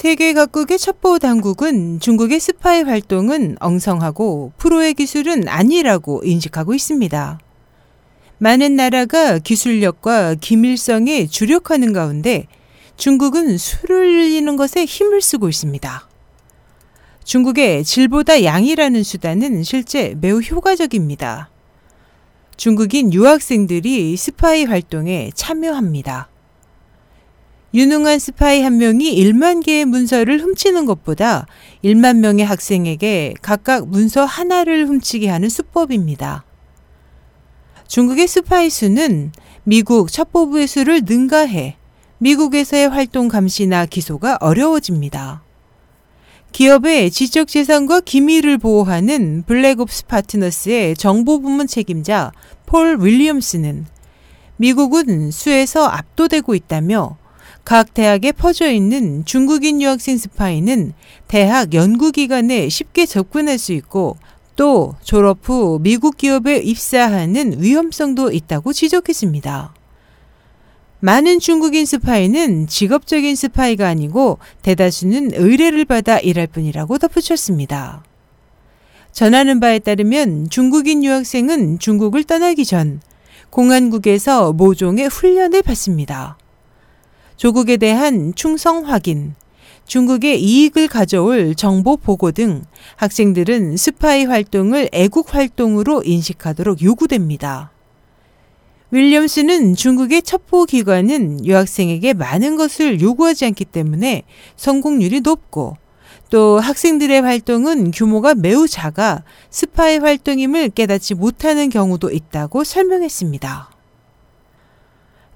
세계 각국의 첩보 당국은 중국의 스파이 활동은 엉성하고 프로의 기술은 아니라고 인식하고 있습니다. 많은 나라가 기술력과 기밀성에 주력하는 가운데 중국은 수를 늘리는 것에 힘을 쓰고 있습니다. 중국의 질보다 양이라는 수단은 실제 매우 효과적입니다. 중국인 유학생들이 스파이 활동에 참여합니다. 유능한 스파이 한 명이 1만 개의 문서를 훔치는 것보다 1만 명의 학생에게 각각 문서 하나를 훔치게 하는 수법입니다. 중국의 스파이 수는 미국 첩보부의 수를 능가해 미국에서의 활동 감시나 기소가 어려워집니다. 기업의 지적 재산과 기밀을 보호하는 BlackOps Partners의 정보부문 책임자 폴 윌리엄스는 미국은 수에서 압도되고 있다며 각 대학에 퍼져 있는 중국인 유학생 스파이는 대학 연구기관에 쉽게 접근할 수 있고 또 졸업 후 미국 기업에 입사하는 위험성도 있다고 지적했습니다. 많은 중국인 스파이는 직업적인 스파이가 아니고 대다수는 의뢰를 받아 일할 뿐이라고 덧붙였습니다. 전하는 바에 따르면 중국인 유학생은 중국을 떠나기 전 공안국에서 모종의 훈련을 받습니다. 조국에 대한 충성 확인, 중국의 이익을 가져올 정보 보고 등 학생들은 스파이 활동을 애국 활동으로 인식하도록 요구됩니다. 윌리엄스는 중국의 첩보 기관은 유학생에게 많은 것을 요구하지 않기 때문에 성공률이 높고 또 학생들의 활동은 규모가 매우 작아 스파이 활동임을 깨닫지 못하는 경우도 있다고 설명했습니다.